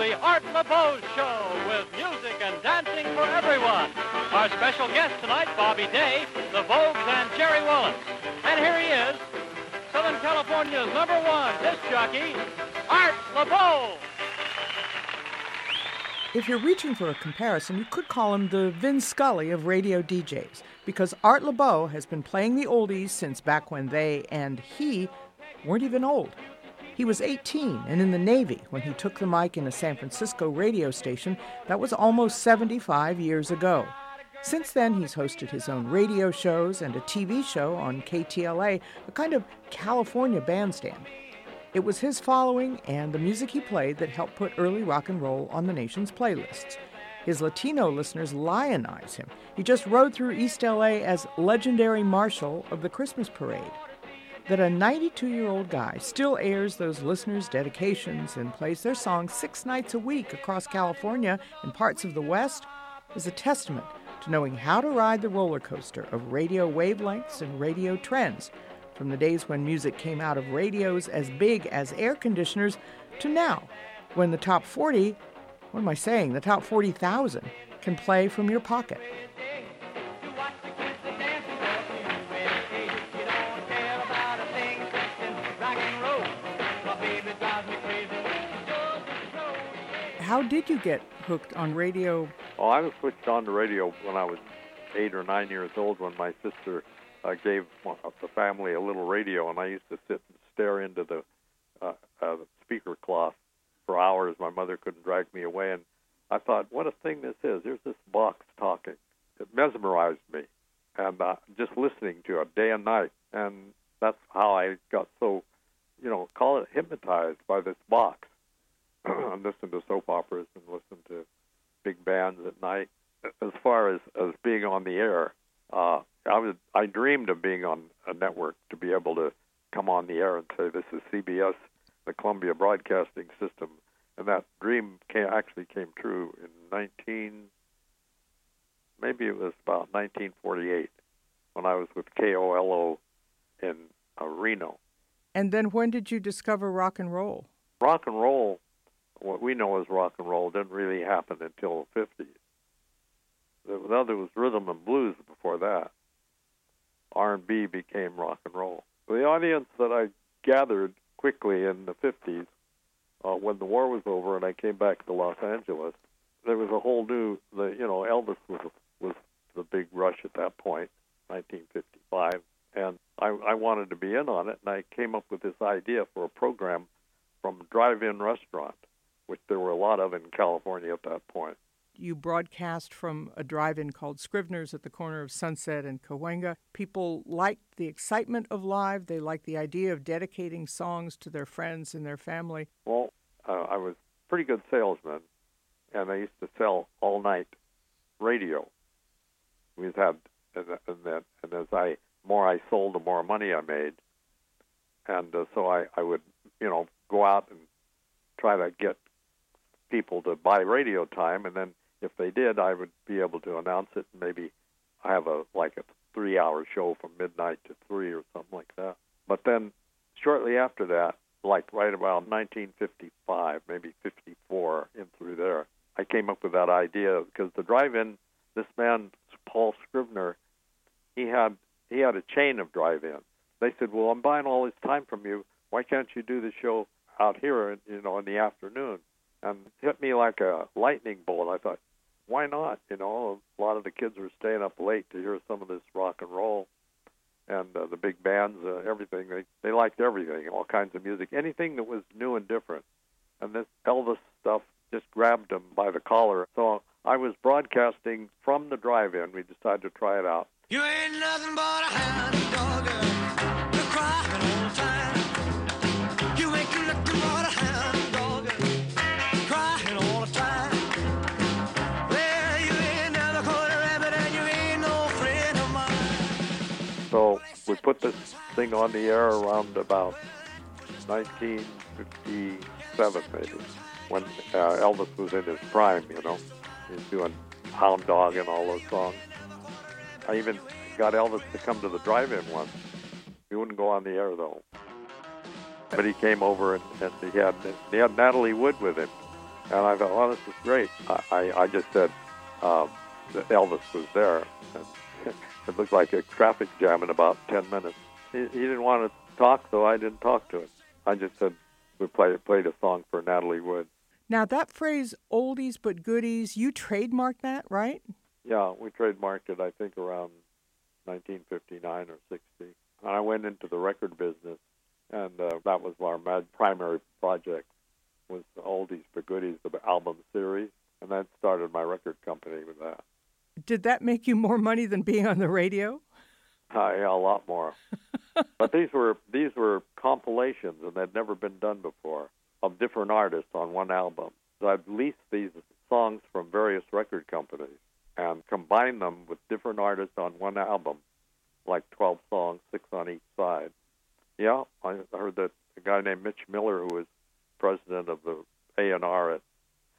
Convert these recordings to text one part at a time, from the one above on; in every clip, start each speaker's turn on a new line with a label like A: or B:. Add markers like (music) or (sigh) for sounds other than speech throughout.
A: the Art Laboe Show with music and dancing for everyone. Our special guest tonight, Bobby Day, the Vogues, and Jerry Wallace. And here he is, Southern California's number one disc jockey, Art Laboe.
B: If you're reaching for a comparison, you could call him the Vin Scully of radio DJs, because Art Laboe has been playing the oldies since back when they and he weren't even old. He was 18 and in the Navy when he took the mic in a San Francisco radio station that was almost 75 years ago. Since then, he's hosted his own radio shows and a TV show on KTLA, a kind of California bandstand. It was his following and the music he played that helped put early rock and roll on the nation's playlists. His Latino listeners lionize him. He just rode through East LA as legendary marshal of the Christmas parade. That a 92 year old guy still airs those listeners' dedications and plays their songs six nights a week across California and parts of the West is a testament to knowing how to ride the roller coaster of radio wavelengths and radio trends from the days when music came out of radios as big as air conditioners to now, when the top 40, what am I saying, the top 40,000 can play from your pocket. How did you get hooked on radio?
C: Oh, I was switched on to radio when I was eight or nine years old when my sister uh, gave the family a little radio, and I used to sit and stare into the, uh, uh, speaker cloth for hours. My mother couldn't drag me away, and I thought, what a thing this is. There's this box talking. It mesmerized me, and uh, just listening to it day and night, and that's how I got so, you know, call it hypnotized by this box. (clears throat) and listen to soap operas and listen to big bands at night. As far as as being on the air, uh, I was I dreamed of being on a network to be able to come on the air and say this is CBS, the Columbia Broadcasting System, and that dream came, actually came true in 19 maybe it was about 1948 when I was with KOLO in uh, Reno.
B: And then when did you discover rock and roll?
C: Rock and roll, what we know as rock and roll, didn't really happen until the 50s. The other was rhythm and blues before that. R&B became rock and roll. The audience that I gathered quickly in the 50s, uh, when the war was over and I came back to Los Angeles, there was a whole new, the you know, Elvis was was the big rush at that point, 1955, and I, I wanted to be in on it, and I came up with this idea for a program from drive-in restaurant, which there were a lot of in California at that point
B: you broadcast from a drive in called Scrivner's at the corner of Sunset and Cahuenga. People liked the excitement of live, they liked the idea of dedicating songs to their friends and their family.
C: Well, uh, I was pretty good salesman, and I used to sell all night radio. We had, and, and, then, and as I more I sold, the more money I made, and uh, so I, I would, you know, go out and try to get people to buy radio time, and then if they did, I would be able to announce it. Maybe I have a like a three-hour show from midnight to three or something like that. But then shortly after that, like right about 1955, maybe 54, in through there, I came up with that idea because the drive-in, this man Paul Scrivner, he had he had a chain of drive-ins. They said, "Well, I'm buying all this time from you. Why can't you do the show out here, you know, in the afternoon?" And hit me like a lightning bolt. I thought, why not? You know, a lot of the kids were staying up late to hear some of this rock and roll, and uh, the big bands, uh, everything. They they liked everything, all kinds of music, anything that was new and different. And this Elvis stuff just grabbed them by the collar. So I was broadcasting from the drive-in. We decided to try it out. You ain't nothing but a hound put this thing on the air around about 1957, maybe, when uh, Elvis was in his prime. You know, He's doing Hound Dog and all those songs. I even got Elvis to come to the drive-in once. He wouldn't go on the air though, but he came over and, and he had he had Natalie Wood with him, And I thought, oh, this is great. I, I, I just said um, that Elvis was there. And (laughs) it looked like a traffic jam in about 10 minutes. He, he didn't want to talk, so I didn't talk to him. I just said we played, played a song for Natalie Wood.
B: Now, that phrase, oldies but goodies, you trademarked that, right?
C: Yeah, we trademarked it, I think, around 1959 or 60. And I went into the record business, and uh, that was our primary project was the Oldies but Goodies, the album series, and that started my record company with that.
B: Did that make you more money than being on the radio?
C: Uh, yeah, a lot more. (laughs) but these were these were compilations, and they'd never been done before of different artists on one album. So I'd leased these songs from various record companies and combined them with different artists on one album, like 12 songs, six on each side. Yeah, I heard that a guy named Mitch Miller, who was president of the A&R at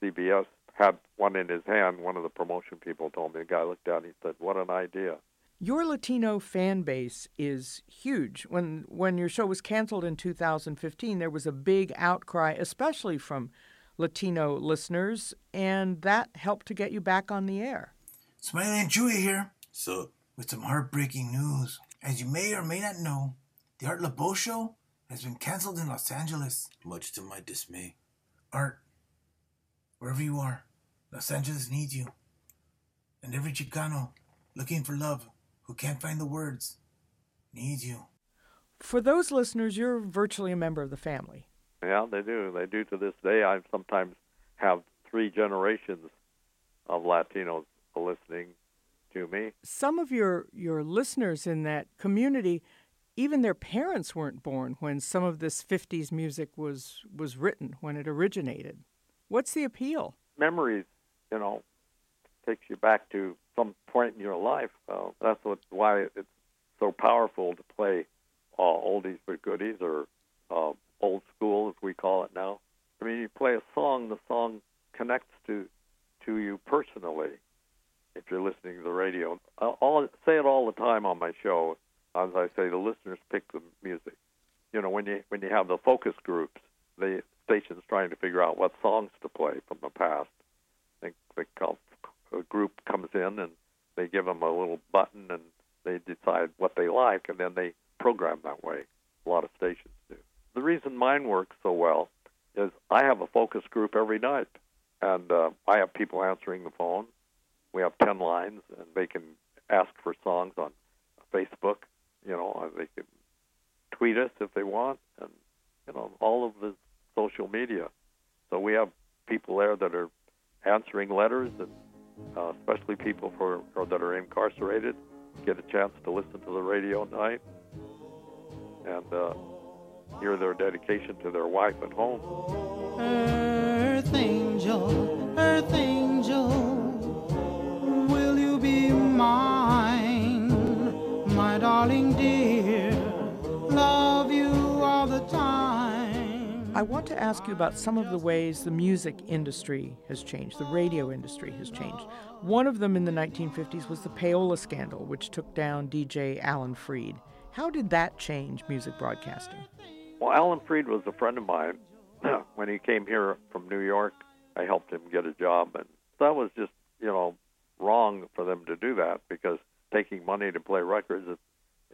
C: CBS, had one in his hand. One of the promotion people told me. The guy looked down. He said, "What an idea!"
B: Your Latino fan base is huge. When when your show was canceled in 2015, there was a big outcry, especially from Latino listeners, and that helped to get you back on the air.
D: Smiley and Chewy here. So, with some heartbreaking news. As you may or may not know, the Art Laboe show has been canceled in Los Angeles.
E: Much to my dismay.
D: Art, wherever you are, Los Angeles needs you. And every Chicano looking for love who can't find the words needs you.
B: For those listeners, you're virtually a member of the family.
C: Yeah, they do. They do to this day. I sometimes have three generations of Latinos listening to me.
B: Some of your, your listeners in that community, even their parents weren't born when some of this 50s music was, was written, when it originated. What's the appeal?
C: Memories, you know, takes you back to some point in your life. Uh, that's what why it's so powerful to play uh, oldies but goodies or uh, old school as we call it now. I mean, you play a song, the song connects to to you personally. If you're listening to the radio, I'll, I'll say it all the time on my show. As I say, the listeners pick the music. You know, when you when you have the focus groups, the station's trying to figure out what songs to play from the past. They, they call a group comes in and they give them a little button and they decide what they like and then they program that way. A lot of stations do. The reason mine works so well is I have a focus group every night and uh, I have people answering the phone. We have 10 lines and they can ask for songs on Facebook. You know, they can tweet us if they want and, you know, all of the media. So we have people there that are answering letters and uh, especially people for or that are incarcerated, get a chance to listen to the radio at night and uh, hear their dedication to their wife at home.
F: Earth angel, earth angel,
B: I want to ask you about some of the ways the music industry has changed, the radio industry has changed. One of them in the 1950s was the payola scandal, which took down DJ Alan Freed. How did that change music broadcasting?
C: Well, Alan Freed was a friend of mine. (clears throat) when he came here from New York, I helped him get a job, and that was just, you know, wrong for them to do that because taking money to play records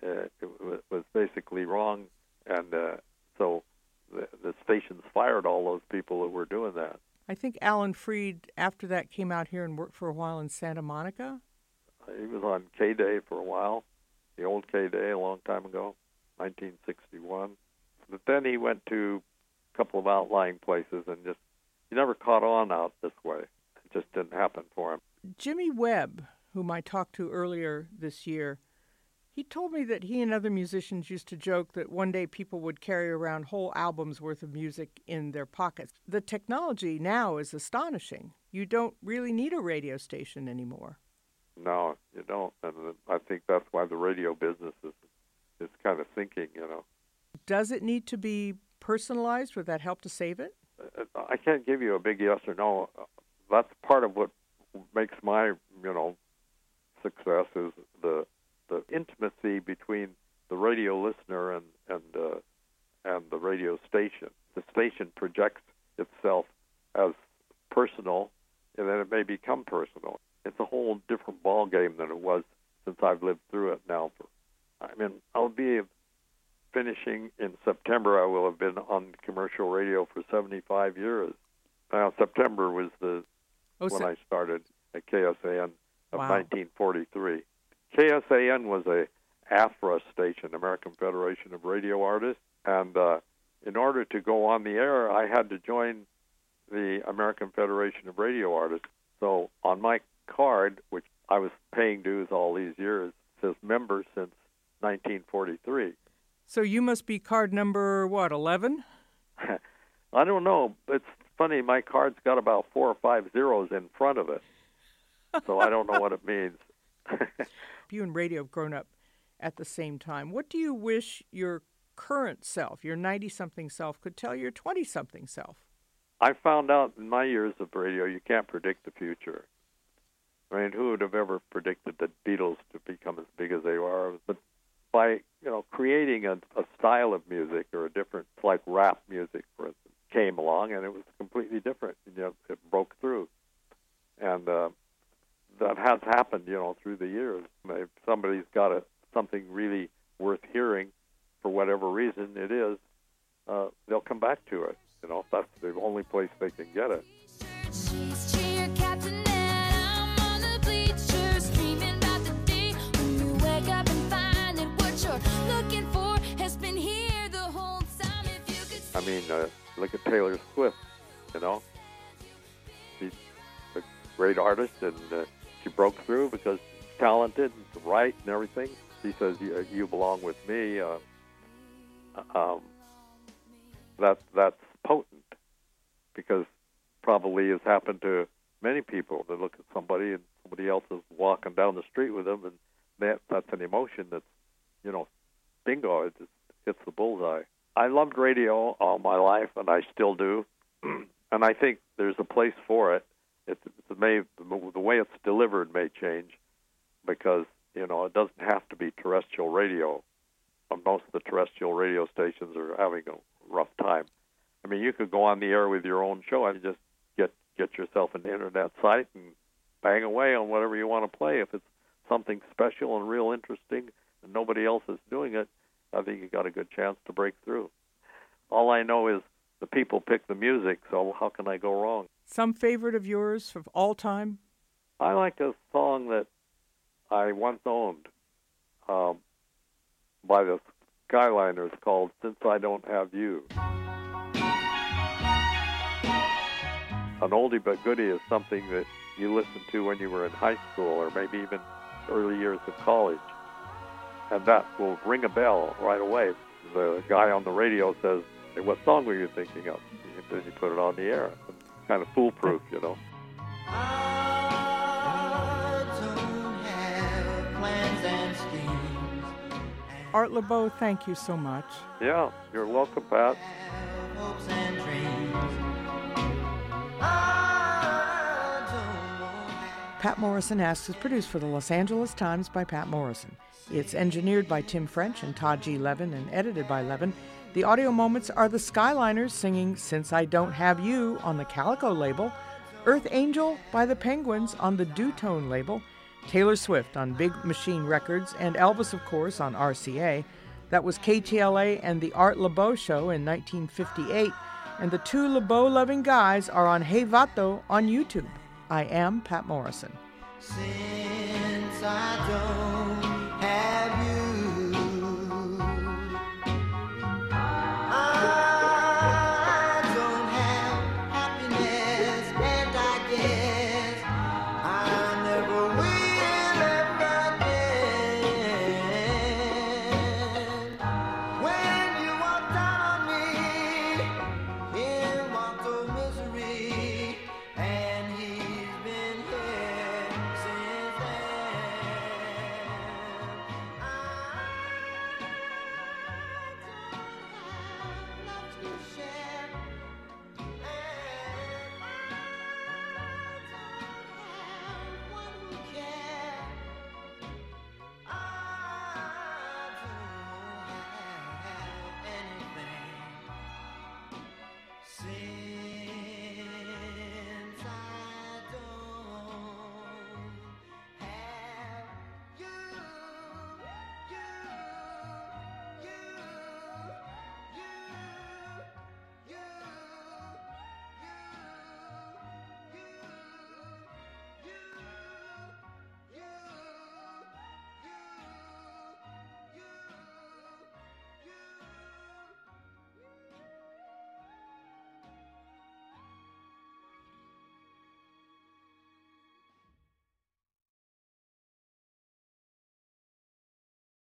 C: uh, it was basically wrong, and uh, so the, the stations fired all those people that were doing that.
B: I think Alan Freed, after that, came out here and worked for a while in Santa Monica.
C: He was on KDAY for a while, the old KDAY a long time ago, 1961. But then he went to a couple of outlying places and just he never caught on out this way. It just didn't happen for him.
B: Jimmy Webb, whom I talked to earlier this year, he told me that he and other musicians used to joke that one day people would carry around whole albums worth of music in their pockets. The technology now is astonishing. You don't really need a radio station anymore.
C: No, you don't. And I think that's why the radio business is is kind of sinking, you know.
B: Does it need to be personalized? Would that help to save it?
C: Uh, I can't give you a big yes or no. That's part of what makes my, you know, success is the the intimacy between the radio listener and and uh, and the radio station. The station projects itself as personal, and then it may become personal. It's a whole different ball game than it was since I've lived through it now. For, I mean, I'll be finishing in September. I will have been on commercial radio for 75 years. Now, September was the
B: Oh,
C: when
B: so-
C: I started at KSAN of
B: Wow.
C: 1943. KSAN was a AFRA station, American Federation of Radio Artists, and uh, in order to go on the air, I had to join the American Federation of Radio Artists. So on my card, which I was paying dues all these years, says member since 1943.
B: so you must be card number what, 11? (laughs)
C: I don't know. It's funny. My card's got about four or five zeros in front of it, so I don't know what it (laughs) means. (laughs)
B: You and radio have grown up at the same time. What do you wish your current self, your 90 something self, could tell your 20 something self?
C: I found out in my years of radio, you can't predict the future. I mean, who would have ever predicted the Beatles to become as big as they are? But by you know creating a, a style of music or a different, like rap music, for instance, came along and it was completely different. You know, it broke through, and uh, that has happened. You know, through the years. If somebody's got a, something really worth hearing, for whatever reason it is, uh, they'll come back to it. You know, that's the only place they can get it.
E: She's cheer captain and I'm on the bleachers dreaming about the day when you wake up and find that what you're looking for has been here the whole time. If you could
C: I mean, uh, look at Taylor Swift. You know, she's a great artist, and uh, she broke through because she's talented and write and everything. She says, "You, you belong with me." Uh, um, that that's potent because probably has happened to many people. They look at somebody and somebody else is walking down the street with them, and that that's an emotion that's you know, bingo, it just hits the bullseye. I loved radio all my life, and I still do. (clears throat) and I think there's a place for it. It, it may the way it's delivered may change because you know it doesn't have to be terrestrial radio. Uh, Most of the terrestrial radio stations are having a rough time. I mean, you could go on the air with your own show and just get get yourself an internet site and bang away on whatever you want to play. If it's something special and real interesting and nobody else is doing it, I think you got a good chance to break through. All I know is the people pick the music, so how can I go wrong?
B: Some favorite of yours of all time?
C: I like a song that I once owned um, by the Skyliners called "Since I Don't Have You." An oldie but goodie is something that you listened to when you were in high school or maybe even early years of college, and that will ring a bell right away. The guy on the radio says, hey, "What song were you thinking of?" And then you put it on the air. Kind of foolproof, you know.
B: Art Laboe, thank you so much.
C: Yeah, you're welcome, Patt.
B: Patt Morrison Asks is produced for the Los Angeles Times by Patt Morrison. It's engineered by Tim French and Todd G. Levin and edited by Levin. The audio moments are the Skyliners singing Since I Don't Have You on the Calico label, Earth Angel by the Penguins on the Dootone label, Taylor Swift on Big Machine Records, and Elvis, of course, on RCA. That was KTLA and the Art Laboe Show in 1958, and the two Laboe loving guys are on Hey Vato on YouTube. I am Patt Morrison.